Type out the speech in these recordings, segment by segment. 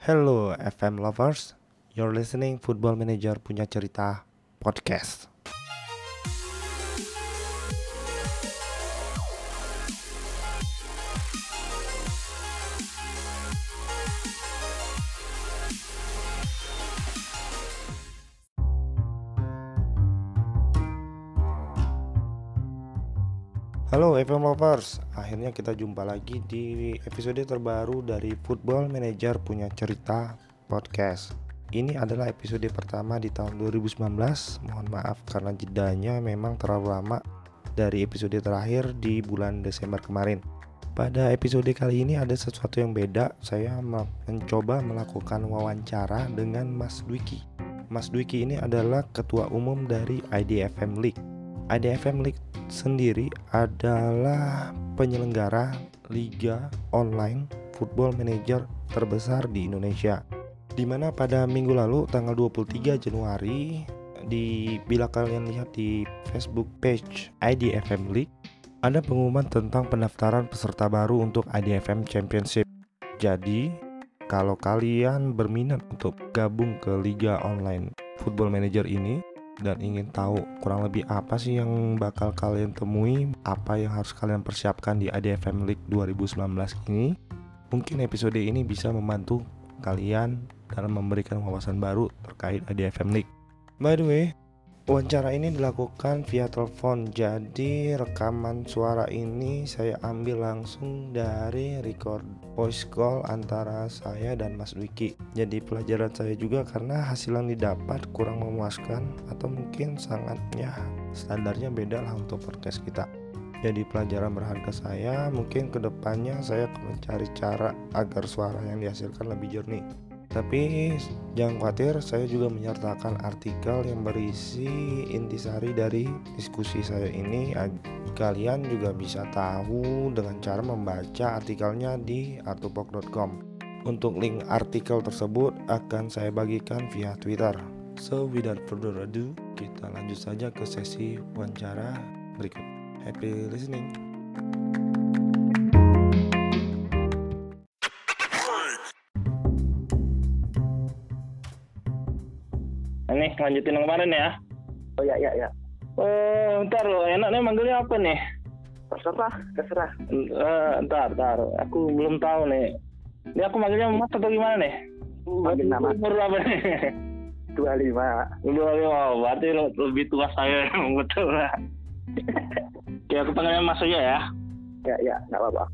Hello FM lovers, you're listening Football Manager punya cerita podcast. Halo FM Lovers, akhirnya kita jumpa lagi di episode terbaru dari Football Manager punya cerita podcast. Ini adalah episode pertama di tahun 2019. Mohon maaf karena jedanya memang terlalu lama dari episode terakhir di bulan Desember kemarin. Pada episode kali ini ada sesuatu yang beda. Saya mencoba melakukan wawancara dengan Mas Dwiki. Mas Dwiki ini adalah ketua umum dari IDFM League. IDFM League sendiri adalah penyelenggara liga online Football Manager terbesar di Indonesia. Di mana pada minggu lalu tanggal 23 Januari di bila kalian lihat di Facebook page IDFM League ada pengumuman tentang pendaftaran peserta baru untuk IDFM Championship. Jadi, kalau kalian berminat untuk gabung ke liga online Football Manager ini, dan ingin tahu kurang lebih apa sih yang bakal kalian temui, apa yang harus kalian persiapkan di ADFM League 2019 ini, mungkin episode ini bisa membantu kalian dalam memberikan wawasan baru terkait ADFM League. By the way, wawancara ini dilakukan via telepon, jadi rekaman suara ini saya ambil langsung dari record voice call antara saya dan Mas Wiki. Jadi pelajaran saya juga karena hasil yang didapat kurang memuaskan atau mungkin sangatnya standarnya beda lah untuk podcast kita. Jadi pelajaran berharga saya mungkin ke depannya saya akan mencari cara agar suara yang dihasilkan lebih jernih. Tapi jangan khawatir, saya juga menyertakan artikel yang berisi intisari dari diskusi saya ini. Kalian juga bisa tahu dengan cara membaca artikelnya di artupok.com. Untuk link artikel tersebut akan saya bagikan via Twitter. So without further ado, kita lanjut saja ke sesi wawancara berikut. Happy listening. Nih, lanjutin yang kemarin ya. Oh ya ya ya. Oh, ntar lo, enaknya manggilnya apa nih? Terserah, terserah. Uh, ntar, ntar. Aku belum tahu nih. Ini aku manggilnya Mas atau gimana nih? Manggil nama. Umur berapa nih? 25. Dua lima, berarti lebih tua saya betul lah. Oke, aku panggilnya Mas aja ya. Ya ya, nggak apa-apa.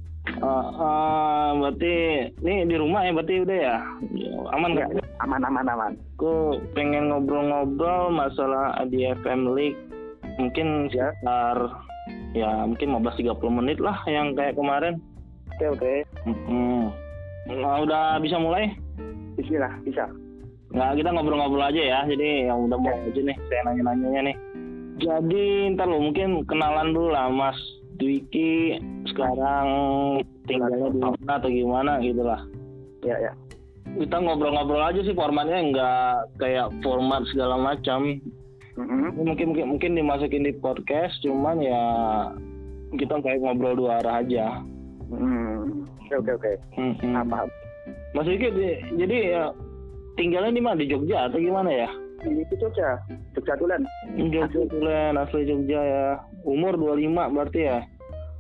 Uh, uh, berarti ini di rumah ya berarti udah ya? Ya, Aman Ya, nggak? Aman aman aman. Aku pengen ngobrol-ngobrol masalah ADFM League. Mungkin Ya. sekitar ya mungkin 15-30 menit lah yang kayak kemarin. Oke oke. Hmm. Nah, udah bisa mulai? Bismillah, bisa. Nggak, kita ngobrol-ngobrol aja ya. Jadi yang udah mau aja nih, saya nanya-nanyanya nih. Jadi ntar lo mungkin kenalan dulu lah Mas Dwiki sekarang tinggalnya di mana atau gimana gitu lah. Ya ya. Kita ngobrol-ngobrol aja sih formatnya nggak kayak format segala macam. Mhm. mungkin mungkin mungkin dimasukin di podcast cuman ya kita kayak ngobrol dua arah aja Hmm. Oke oke oke. Mm-mm. Apa? Mas Diki di- jadi ya tinggalnya di mana di Jogja atau gimana ya itu Jogja, Jogja Tulen. Jogja Tulen asli Jogja ya umur 25 berarti ya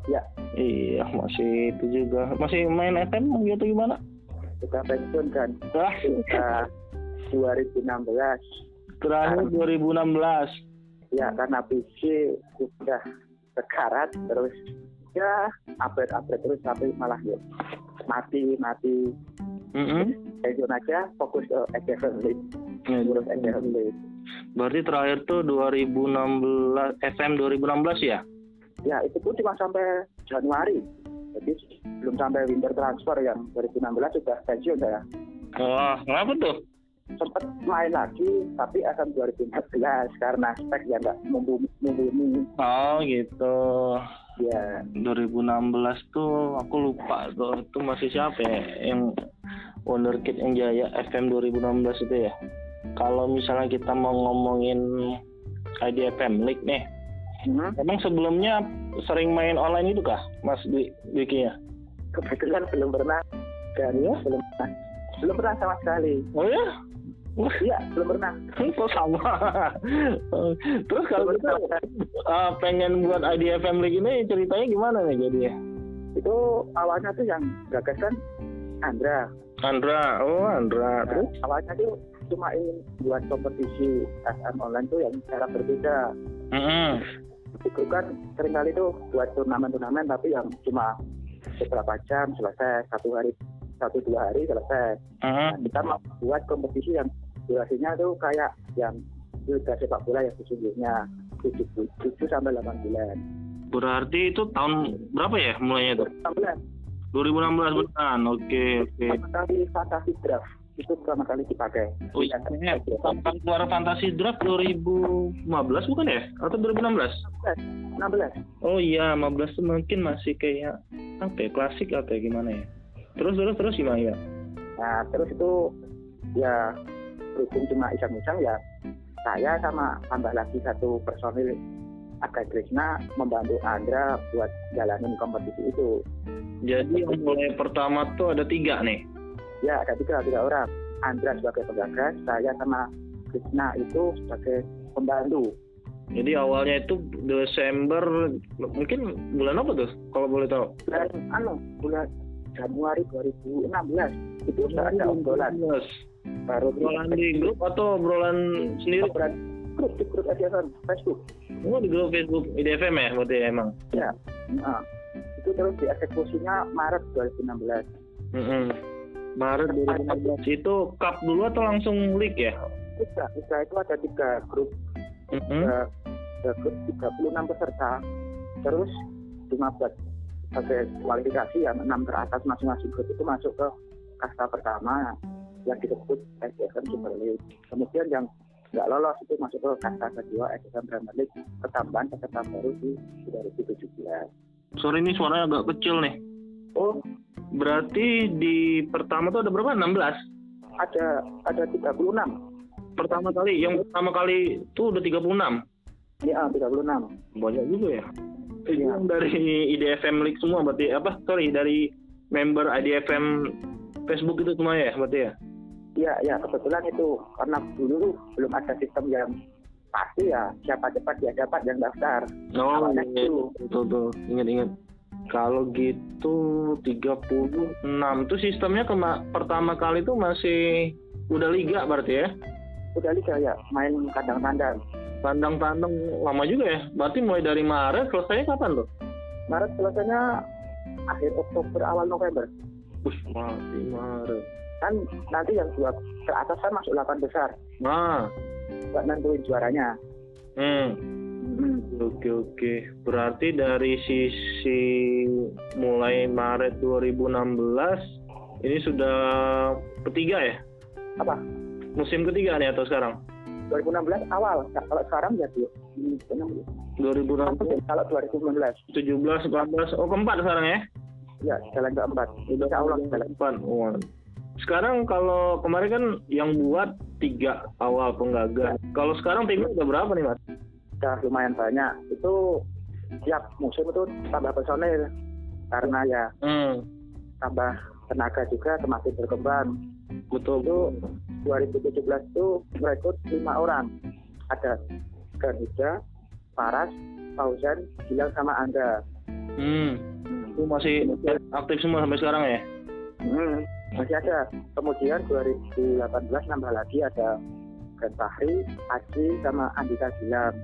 Ya. iya masih itu juga masih main FM gitu gimana Sudah pensiun kan. ah, Sudah 2016. terakhir 2016 Ya karena PC sudah sekarat terus ya update update terus tapi malah ya mati mati Mm-mm. pensiun aja fokus ke EDFM League Ya, ngurus berarti terakhir tuh 2016 FM 2016 ya Ya itu pun cuma sampai Januari. Jadi belum sampai winter transfer yang 2016 sudah pensiun saya. wah kenapa tuh Sempat main lagi tapi akan 2014 karena spek yang nggak mumpuni. Oh gitu. Ya 2016 tuh aku lupa tuh itu masih siapa ya yang Wonderkid yang jaya FM 2016 itu ya. Kalau misalnya kita mau ngomongin IDFM League nih, hmm, emang sebelumnya sering main online itu kah, Mas Dwiki ya? kebetulan belum pernah dan Iya? belum pernah. belum pernah sama sekali Oh ya? Iya belum pernah kok sama? Terus kalau Belum gitu uh, pengen buat IDFM League ini ceritanya gimana nih jadi ya? itu awalnya tuh yang gagas kan Andra Andra, oh Andra, Nah, terus? awalnya tuh cuma ingin buat kompetisi SM online tuh yang cara berbeda Itu kan sering kali tuh buat turnamen-turnamen tapi yang cuma beberapa jam selesai satu hari satu dua hari selesai Mm-mm. Nah, kita mau buat kompetisi yang durasinya tuh kayak yang liga sepak bola yang sesungguhnya 7, 7 sampai 8 bulan Berarti itu tahun berapa ya mulainya itu? 16 2016 bukan? Oke, oke. kali fantasi draft itu pertama kali dipakai Oh iya, sampai keluar Fantasi Draft 2015 bukan ya? Atau 2016? 16 Oh iya, 15 tuh mungkin masih kayak apa ya, klasik apa ya gimana ya? Terus terus terus gimana ya? Nah, terus itu ya berhubung cuma iseng-iseng ya saya sama tambah lagi satu personil Aga Krishna membantu Andra buat jalanin kompetisi itu. Jadi yang mulai pertama tuh ada tiga nih. Ya, ada tiga, tiga orang. Andra sebagai penggagas, saya sama Krishna itu sebagai pembantu. Jadi awalnya itu Desember, mungkin bulan apa tuh? Kalau boleh tahu? Dan anu, bulan Januari 2016 itu sudah ada obrolan baru Obrolan di grup atau obrolan sendiri? obrolan grup di grup ADFM Facebook. Oh di grup Facebook IDFM ya berarti ya, emang. Ya, nah, itu terus dieksekusinya Maret 2016. Mm-mm. Maret 2016 itu cup dulu atau langsung league ya? Tiga, tiga itu ada tiga grup, Mm-mm. tiga, tiga grup 36 peserta, terus 15 sebagai kualifikasi yang enam teratas masing-masing grup itu masuk ke kasta pertama yang disebut SDFM Super League. Kemudian yang nggak lolos itu masuk ke kasta kedua SDFM Premier League ketambahan peserta baru di 2017. Sorry ini suaranya agak kecil nih. Oh, Berarti di pertama tuh ada berapa? 16? ada ada 36. Pertama kali, yang pertama kali tuh udah 36. Ya, 36. Banyak juga ya. Itu Iya. yang dari IDFM League semua berarti apa? Sorry, dari member IDFM Facebook itu semua ya berarti ya? Iya, ya kebetulan itu karena dulu belum ada sistem yang pasti ya siapa cepat dia dapat yang daftar. Oh, Awalnya iya, itu. betul tuh. Ingat-ingat. Kalau gitu 36 tuh sistemnya kema pertama kali tuh masih udah liga berarti ya? Udah liga ya main kandang tandang. Tandang-tandang lama juga ya. Berarti mulai dari Maret selesainya kapan tuh? Maret selesainya akhir Oktober awal November. Wih, masih Maret. Kan nanti yang dua ke atas kan masuk 8 besar Nah, buat nentuin juaranya. hmm. Oke oke. Berarti dari sisi mulai Maret 2016 ini sudah ketiga ya? Apa? Musim ketiga nih atau sekarang? 2016 awal. Nah, kalau sekarang ya tuh 2016, kalau 2019 17, 18, oh keempat sekarang ya? ya jalan keempat. Insya Allah jalan. keempat. Wah. Sekarang kalau kemarin kan yang buat tiga awal penggagas. Kalau sekarang timnya udah berapa nih mas? Udah lumayan banyak. Itu tiap musim itu tambah personil karena ya Hmm, tambah tenaga juga semakin berkembang. betul. Itu 2017 itu merekrut lima orang. Ada Garuda, Paras, Fauzan, Gilang sama Angga. Hmm, itu masih aktif semua sampai sekarang ya? Hmm, masih ada. Kemudian 2018 nambah lagi ada Gan Fahri, Aji, sama Andika Gilang.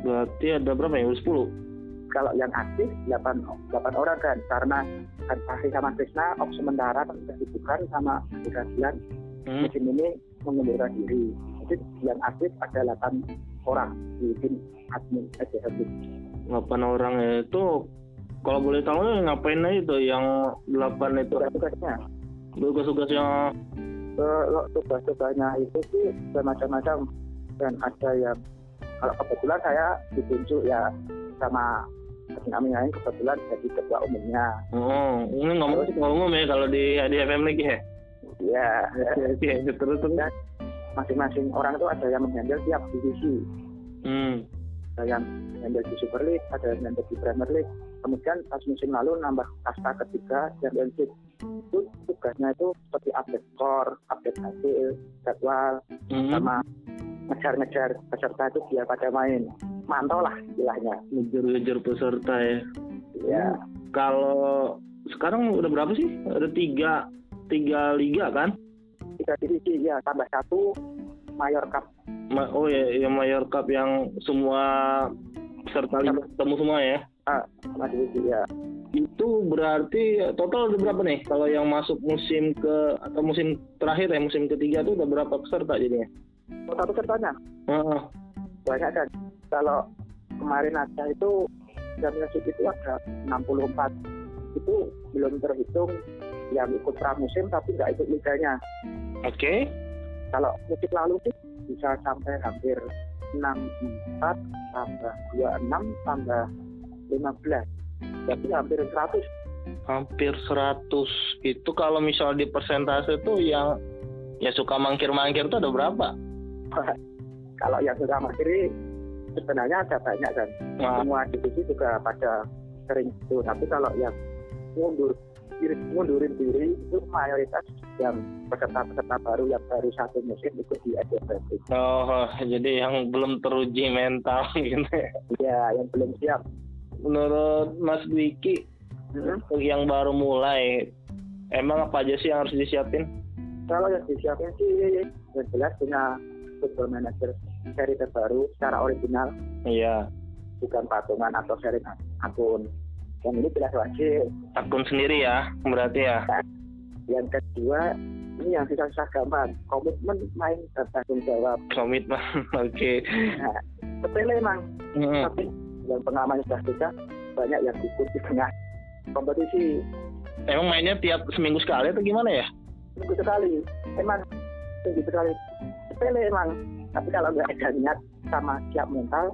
Berarti ada berapa ya? Udah 10? Kalau yang aktif 8, 8 orang kan, karena Gan Fahri sama Krishna op sementara kan kesibukan sama Gilang Hmm. musim ini mengundurkan diri. Jadi yang aktif ada 8 orang di tim admin SDHB. 8 orang itu kalau boleh tahu ngapain aja tuh yang 8 itu Tugas-tugasnya, tugas-tugasnya kalau tugas-tugasnya itu sih bermacam-macam dan ada yang kalau kebetulan saya ditunjuk ya sama Amin lain kebetulan jadi ketua umumnya. oh ini ngomong ketua umum ya kalau di di FM lagi ya Ya, Oke, terus terus masing-masing orang itu ada yang menghandle tiap divisi. hmm. Ada yang handle di Super League, ada yang handle di Premier League. Kemudian pas musim lalu nambah kasta ketiga Championship. itu tugasnya itu seperti update skor, update hasil, jadwal, Hmm. sama ngejar-ngejar peserta itu biar pada main. Mantau lah istilahnya. ngejar-ngejar peserta ya. Ya, Kalau sekarang udah berapa sih? Ada tiga tiga liga kan? tiga divisi ya tambah satu mayor cup. Ma- oh ya, yang Mayor Cup yang semua peserta liga ketemu semua ya. Ah, divisi ya. Itu berarti total ada berapa nih? Kalau yang masuk musim ke atau musim terakhir ya musim ketiga itu udah berapa peserta jadinya? Total pesertanya Heeh. banyak kan. Kalau kemarin aja itu Championship itu ada 64 itu belum terhitung yang ikut pramusim tapi nggak ikut liganya. Oke. Kalau musim lalu sih bisa sampai hampir 64 tambah 26 tambah 15 jadi hampir 100 Hampir 100 itu kalau misal di persentase tuh yang ya suka mangkir-mangkir tuh ada berapa? Kalau yang sudah mandiri sebenarnya ada banyak kan Wah, semua divisi juga pada sering itu tapi kalau yang mundur diri, mundurin diri itu mayoritas yang peserta-peserta baru yang baru satu musim ikut di SFP Oh, jadi yang belum teruji mental gitu ya. ya yang belum siap Menurut Mas Dwiki Hmm. untuk yang baru mulai, emang apa aja sih yang harus disiapin? kalau yang disiapin sih yang jelas punya football manager seri terbaru secara original. Iya, bukan patungan atau sharing akun. Yang ini jelas wajib. Akun sendiri ya, berarti ya. yang kedua ini yang susah-susah gampang. Komitmen main dan tanggung jawab. Komitmen, oke. nah, sepele emang Hmm, tapi yang pengalaman sudah sudah banyak yang ikut di tengah kompetisi. Emang mainnya tiap seminggu sekali atau gimana ya? minggu sekali. Emang tinggi sekali sepele emang tapi kalau nggak ada niat sama siap mental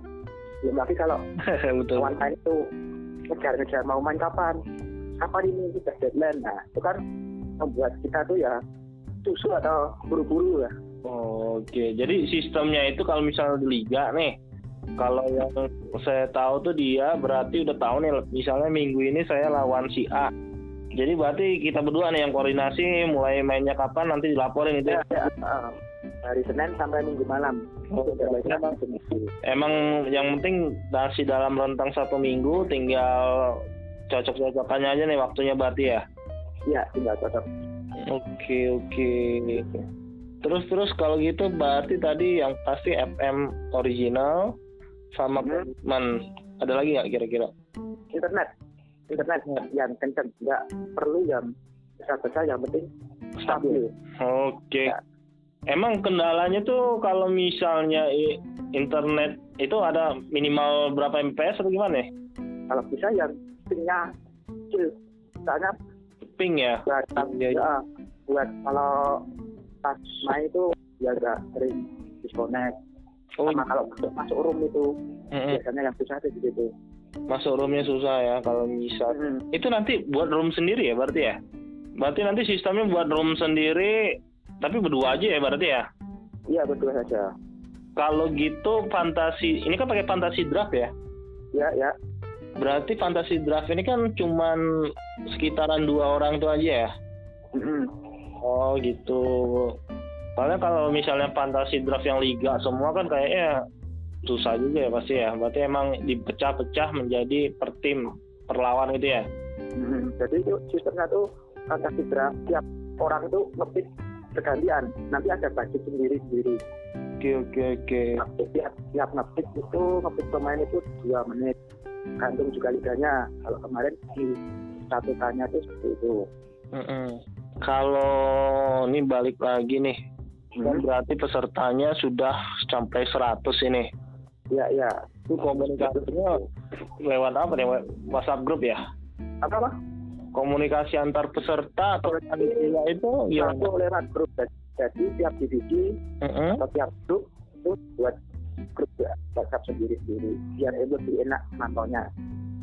belum lagi kalau Betul. main itu ngejar-ngejar mau main kapan kapan ini kita deadline nah itu kan membuat kita tuh ya susu atau buru-buru ya Oke, jadi sistemnya itu kalau misalnya di liga nih, kalau yang saya tahu tuh dia berarti udah tahu nih, misalnya minggu ini saya lawan si A. Jadi berarti kita berdua nih yang koordinasi mulai mainnya kapan nanti dilaporin itu. ya, ya, dari Senin sampai Minggu malam Oh, deadline-nya emang, emang yang penting masih dalam rentang satu minggu, tinggal cocok-cocokannya aja nih waktunya berarti ya. ya tinggal cocok Oke oke. Terus terus kalau gitu berarti tadi yang pasti FM original sama Hmm. komitmen. Ada lagi nggak kira-kira? internet internet yang kenceng nggak perlu yang besar-besar yang penting stabil Oke. Ya. Emang kendalanya tuh kalau misalnya internet itu ada minimal berapa MPS atau gimana ya? kalau bisa yang pingnya kecil misalnya Ping ya? buat Iya, iya. ya, buat kalau pas main itu ya nggak sering disconnect Oh, sama kalau masuk, masuk room itu mm-mm. biasanya yang susah itu gitu masuk roomnya susah ya kalau. Hmm. Itu nanti buat room sendiri ya berarti ya? Berarti nanti sistemnya buat room sendiri, tapi berdua aja ya berarti ya? iya berdua saja Kalau gitu fantasi, ini kan pakai fantasi draft ya? ya ya Berarti fantasi draft ini kan cuman sekitaran dua orang tuh aja ya? Mm-mm. Oh gitu. Soalnya kalau misalnya fantasi draft yang liga semua kan kayaknya susah juga ya pasti ya. Berarti emang dipecah-pecah menjadi per tim, per lawan gitu ya? Mm-mm. jadi itu sistemnya tuh fantasi draft tiap orang itu ngepick bergantian nanti ada budget sendiri sendiri Oke oke oke. tiap tiap ngepick itu ngepick pemain itu dua menit gantung juga liganya kalau kemarin di satu tanya itu seperti itu Mm-mm. Kalau ini balik lagi nih, kan Hmm. berarti pesertanya sudah sampai 100 ini. ya ya Itu komunikasinya lewat apa nih? WhatsApp grup ya? apa apa Komunikasi antar peserta atau panitia itu ya? itu lewat grup. Jadi tiap divisi Mm-mm. atau tiap grup itu buat grup ya, WhatsApp sendiri sendiri. Biar lebih enak mantaunya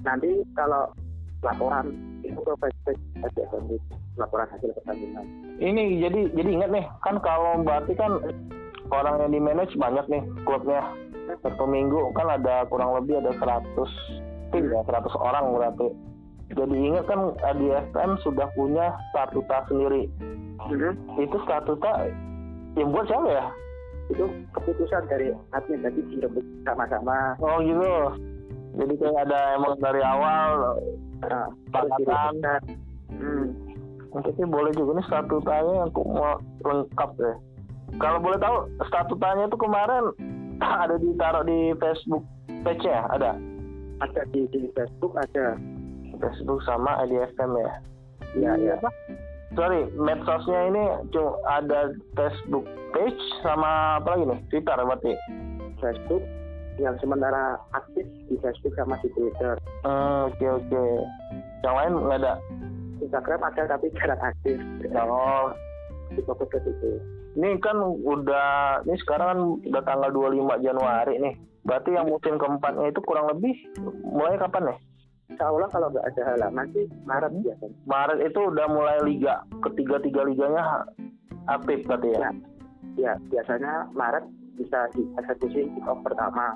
nanti kalau laporan itu ke Facebook nanti laporan hasil pertandingan. Ini jadi jadi ingat nih kan kalau berarti kan orang yang di manage banyak nih klubnya. Satu minggu kan ada kurang lebih ada 100 tim ya 100 orang berarti jadi ingat kan ADFM sudah punya statuta sendiri. Mhm. Itu statuta yang buat siapa ya? itu keputusan dari admin jadi dirembuk sama-sama Oh gitu. Jadi kayak ada emang dari awal nah, hmm. Mungkin boleh juga nih statutanya aku mau lengkap ya. Kalau boleh tahu statutanya itu kemarin ada ditaruh di Facebook page ya ada ada di, di Facebook ada Facebook sama IDFM ya. ya ya Sorry, medsosnya ini cuma ada Facebook page sama apa lagi nih? Twitter berarti. Facebook yang sementara aktif di Facebook sama di Twitter Hmm, Oke oke. Yang lain nggak ada. Instagram ada tapi jarang aktif Oh, di fokus ke situ ini kan udah ini sekarang kan udah tanggal 25 Januari nih. Berarti yang musim keempatnya itu kurang lebih mulai kapan nih? Insya Allah kalau nggak ada halaman sih Maret biasanya Maret itu udah mulai liga ketiga tiga liganya aktif berarti ya. Ya. ya biasanya Maret bisa dieksekusi kick off pertama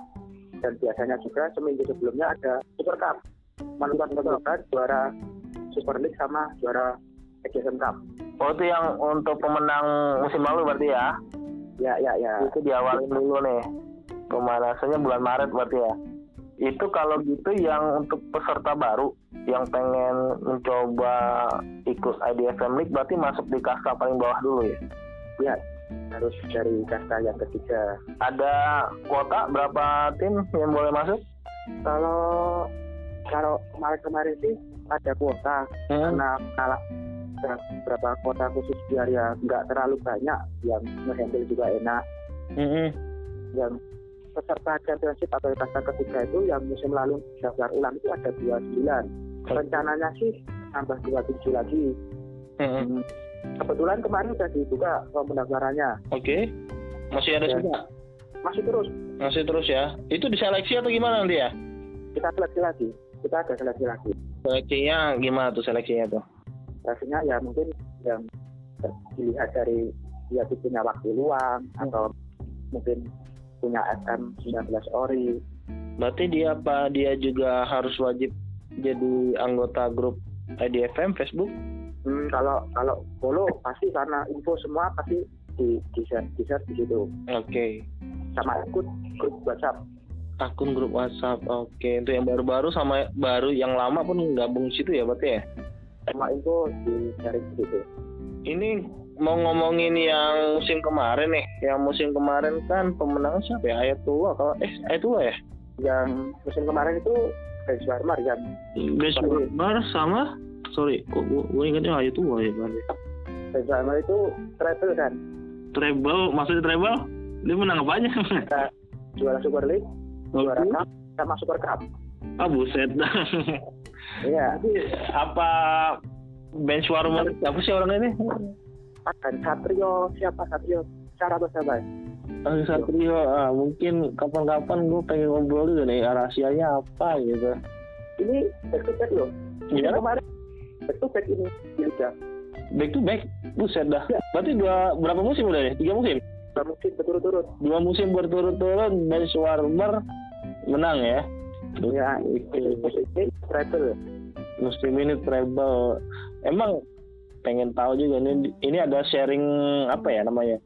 dan biasanya juga seminggu sebelumnya ada Super Cup menentukan menentukan juara Super League sama juara Asian Cup Oh itu yang untuk pemenang musim lalu berarti ya? ya ya ya Itu diawalin dulu nih. Pemanasannya bulan Maret berarti ya. Itu kalau gitu yang untuk peserta baru yang pengen mencoba ikut IDFM League berarti masuk di kasta paling bawah dulu ya. ya harus dari kasta yang ketiga Ada kuota berapa tim yang boleh masuk? kalau kalau kemarin-kemarin sih ada kuota Hmm. karena kalah beberapa kuota khusus biar ya nggak terlalu banyak yang ngehandle juga enak Mm-mm. yang peserta championship atau kasta ketiga itu yang musim lalu daftar ulang itu ada 29 rencananya sih tambah 27 lagi. Hmm, kebetulan kemarin sudah dibuka pendaftarannya Oke. Masih ada Ya. juga? masih terus Masih terus ya. Itu diseleksi atau gimana nanti ya? kita seleksi lagi kita ada seleksi lagi Seleksinya gimana tuh seleksinya tuh? seleksinya ya mungkin yang dilihat dari dia punya waktu luang atau mungkin punya SM 19 ori Berarti dia apa dia juga harus wajib jadi anggota grup IDFM Facebook? Hmm, kalau kalau follow pasti karena info semua pasti di di share di share di situ Oke. sama ikut grup WhatsApp. Akun grup WhatsApp. Oke, itu yang baru-baru sama baru yang lama pun gabung situ ya berarti ya? Semua info di share di situ. Ini mau ngomongin yang musim kemarin nih. Yang musim kemarin kan pemenang siapa ya? Ayatullah kalau eh Ayatullah ya? Yang musim kemarin itu Ben Warmar yang Best Bar sama sorry, kok gue, gue ingetnya Ayatullah ya berarti. Ben Warmar itu treble kan Treble, maksudnya treble? Dia menang apa aja? juara Super League, juara. Cup sama Super Cup. Ah buset. Iya, apa benchwarmer apa sih orang ini? Akan Satrio siapa Satrio cara bahasa baik. Ah, Satrio, ah, mungkin kapan-kapan gue pengen ngobrol juga nih rahasianya apa gitu. Ini back to back loh. Iya. Kemarin back to back ini di Liga. Back to back, buset dah. Berarti dua berapa musim udah nih? Tiga musim? Dua musim berturut-turut. Dua musim berturut-turut benchwarmer menang ya. Ya, Oke. musim ini treble. musim ini treble emang pengen tahu juga ini ini ada sharing apa ya namanya?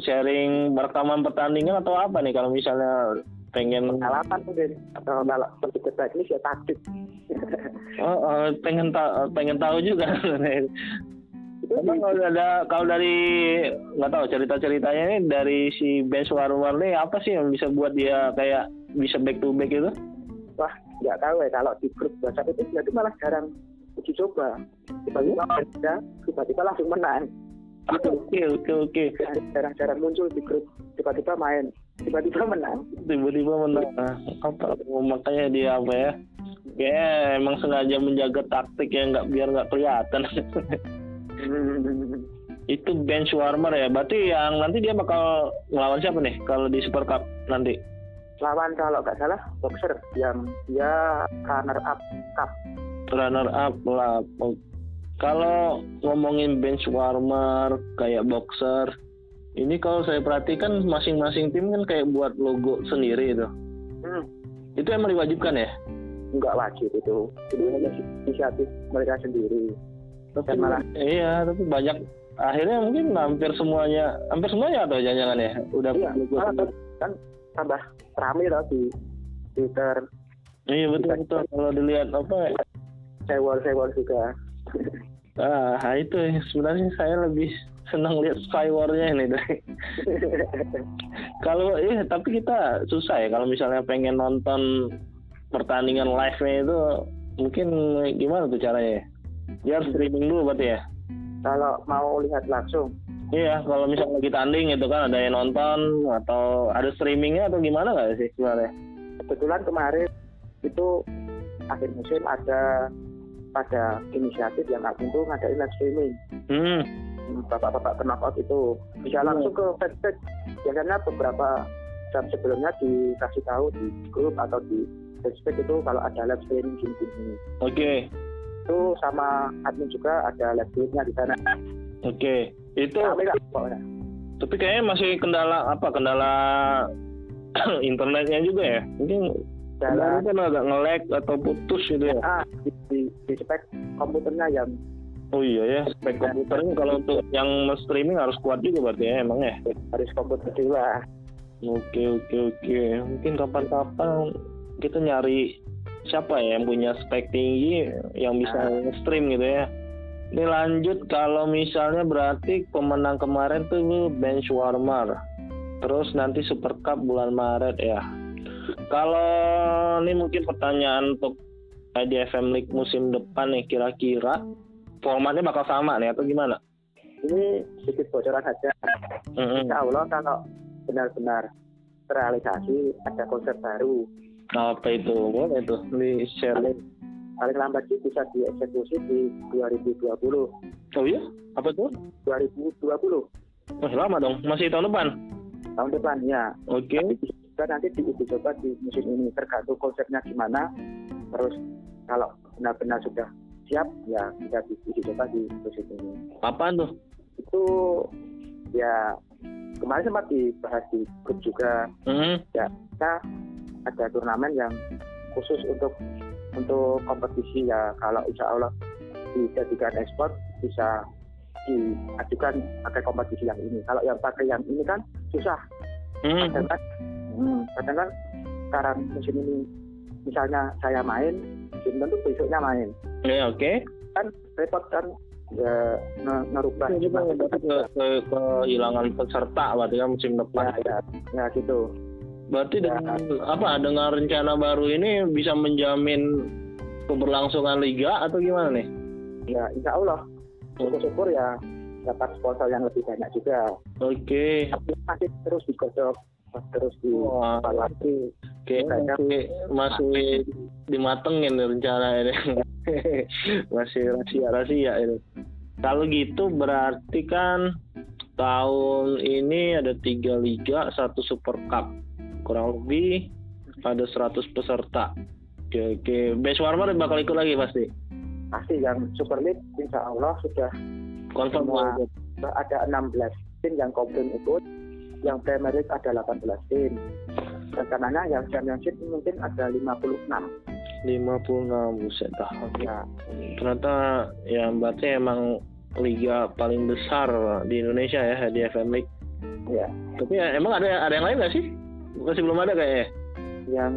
Sharing rekaman pertandingan atau apa nih kalau misalnya pengen pengalaman mungkin atau kalau teknis ya taktik. Oh, oh, pengen tahu pengen tahu juga. Itu Emang kalau ada kalau dari nggak tahu cerita ceritanya ini dari si Ben Suwarman nih apa sih yang bisa buat dia kayak bisa back to back itu? wah nggak tahu ya. Kalau di grup WhatsApp itu dia tuh malah jarang uji coba. Tiba-tiba ada tiba-tiba langsung menang. Oke oke oke jarang-jarang muncul di grup tiba-tiba main tiba-tiba menang. Tiba-tiba menang. Nah, apa? Makanya dia apa ya? Kayak emang sengaja menjaga taktik yang nggak biar nggak kelihatan. Itu bench warmer ya. Berarti yang nanti dia bakal ngelawan siapa nih kalau di Super Cup nanti? Lawan kalau nggak salah boxer. Yang dia runner up cup runner up lah. Kalau ngomongin bench warmer kayak boxer ini kalau saya perhatikan masing-masing tim kan kayak buat logo sendiri itu. Hmm, itu emang diwajibkan ya? Nggak wajib itu. Hanya inisiatif mereka sendiri. Tapi, dan malah iya, tapi banyak akhirnya mungkin hampir semuanya, hampir semuanya atau jangan-jangan ya? Udah iya malah kan, kan tambah rame loh di Twitter. Iya betul betul. Kalau dilihat apa sewol sewol juga ah itu sebenarnya saya lebih senang lihat Skywar-nya ini dari kalau eh tapi kita susah ya kalau misalnya pengen nonton pertandingan live-nya itu mungkin gimana tuh caranya? Dia harus streaming dulu berarti ya? kalau mau lihat langsung Iya, kalau misalnya lagi tanding itu kan ada yang nonton atau ada streamingnya atau gimana nggak sih sebenarnya? kebetulan kemarin itu akhir musim ada pada inisiatif yang agung tuh ngadain live streaming Hmm, bapak-bapak knockout itu bisa Hmm. langsung ke fanpage biasanya beberapa jam sebelumnya dikasih tahu di grup atau di Facebook itu kalau ada live streaming gini-gini oke, itu sama admin juga ada live streamingnya di sana oke. Itu nggak pokoknya tapi kayaknya masih kendala apa? Kendala internetnya juga ya? Mungkin jalan kan agak nge-lag atau putus gitu ya? ah, di, di, di spek komputernya yang Oh iya ya, spek komputernya kalau untuk yang streaming harus kuat juga berarti ya emang ya. harus komputer juga Oke oke oke, mungkin kapan-kapan kita nyari siapa ya yang punya spek tinggi yang bisa stream gitu ya. Ini lanjut kalau misalnya berarti pemenang kemarin tuh bench warmer. Terus nanti Super Cup bulan Maret ya. Kalau ini mungkin pertanyaan untuk IDFM League musim depan nih kira-kira formatnya bakal sama nih atau gimana? ini sedikit bocoran saja Mm-mm. Insya Allah kalau benar-benar terrealisasi ada konsep baru Apa itu? Boleh tuh di share. paling paling lambat sih bisa dieksekusi di 2020 Oh iya? Apa tuh? 2020 Masih lama dong, masih tahun depan. tahun depan ya Oke. Kita nanti diuji coba di musim ini tergantung konsepnya gimana. Terus kalau benar-benar sudah siap ya bisa diuji coba di musim ini. Apaan tuh? itu ya kemarin sempat dibahas di grup juga. Hmm. ya kita ada turnamen yang khusus untuk untuk kompetisi. Ya kalau insya Allah dijadikan ekspor bisa diajukan pakai kompetisi yang ini. Kalau yang pakai yang ini kan susah. Hmm. kan hmm, kadang kan sekarang musim ini misalnya saya main belum tentu besoknya main Ya oke. kan repot kan ya, nge- ngerubah Itu juga berarti ke, ke kehilangan peserta berarti kan musim depan. ya, ya, ya gitu Berarti Ya. dengan apa? Dengan rencana baru ini bisa menjamin keberlangsungan liga atau gimana nih? ya insya Allah syukur-syukur ya dapat sponsor yang lebih banyak juga Oke. tapi masih terus digodok terus Wah. dievaluasi Kayaknya masih, masih dimatengin nih rencana ini. masih rahasia-rahasia ini. Kalau gitu berarti kan tahun ini ada tiga liga, satu Super Cup. Kurang lebih ada 100 peserta. Oke, oke. Best Warmer bakal ikut lagi pasti. pasti yang Super League insya Allah sudah sudah ada 16 tim yang komplain ikut yang Premier League ada 18 tim rencananya yang Championship mungkin ada 56 56 buset dah. Ya Ternyata ya berarti emang liga paling besar di Indonesia ya di FM League. ya Tapi ya, emang ada ada yang lain nggak sih? Masih belum ada kayaknya. yang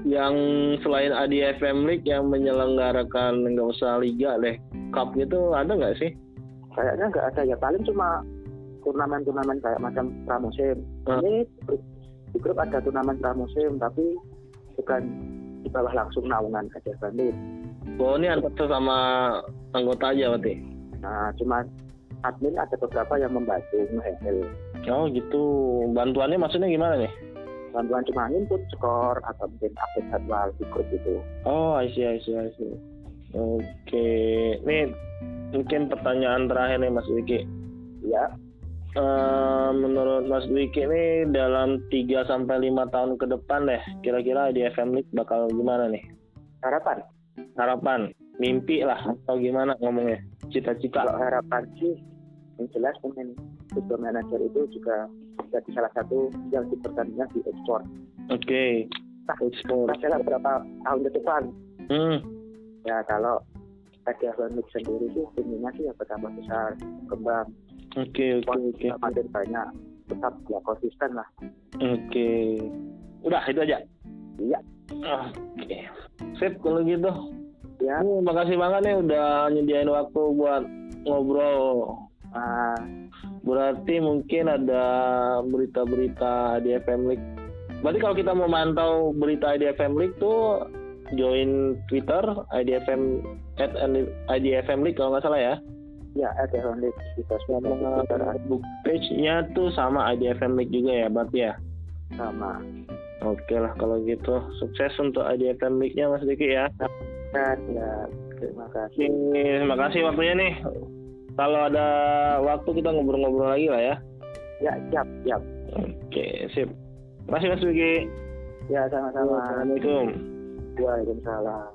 Yang selain ADFM League yang menyelenggarakan nggak usah liga deh, cup gitu ada nggak sih? kayaknya nggak ada ya paling cuma turnamen-turnamen kayak macam pramusim Hmm. ini di grup ada turnamen pramusim tapi bukan di bawah langsung naungan Gajah Bandit Oh ini antar sama anggota aja berarti. nah cuma admin ada beberapa yang membantu nge-handle Oh gitu. Bantuannya maksudnya gimana nih? bantuan cuma input skor atau mungkin update jadwal di grup itu Oh, I see, I see, I see. Oke, nih mungkin pertanyaan terakhir nih Mas Wiki. ya Eh, menurut Mas Wiki ini dalam 3 sampai 5 tahun ke depan deh, kira-kira di FM League bakal gimana nih? harapan Harapan, mimpi lah atau gimana ngomongnya? Cita-cita. kalau harapan sih yang jelas pemain football manager itu juga jadi salah satu yang dipertandingkan di ekspor Oke. Nah, Ekspor. Masalah berapa tahun ke depan Hmm. Ya kalau IDFM League sendiri sih timnya sih ya bertambah besar, kembang, Oke oke oke. makin banyak, tetap ya konsisten lah. Oke. Udah itu aja. Iya. Oke. Sip kalau gitu. Ya, Hmm, makasih banget nih udah nyediain waktu buat ngobrol. ah, Berarti mungkin ada berita-berita di FM League. Berarti kalau kita mau mantau berita IDFM League tuh join Twitter IDFM at IDFM League kalau nggak salah ya. Ya IDFM League Sama Twitter, Facebook page-nya tuh sama IDFM League juga ya berarti ya. sama. Oke lah kalau gitu. Sukses untuk IDFM League-nya Mas Diki ya. Dan ya, terima kasih. Oke, terima kasih waktunya nih. Kalau ada waktu kita ngobrol-ngobrol lagi lah ya. Ya, siap, siap. Oke, sip. Terima kasih Mas Diki. Ya, sama-sama. Assalamualaikum. Waalaikumsalam.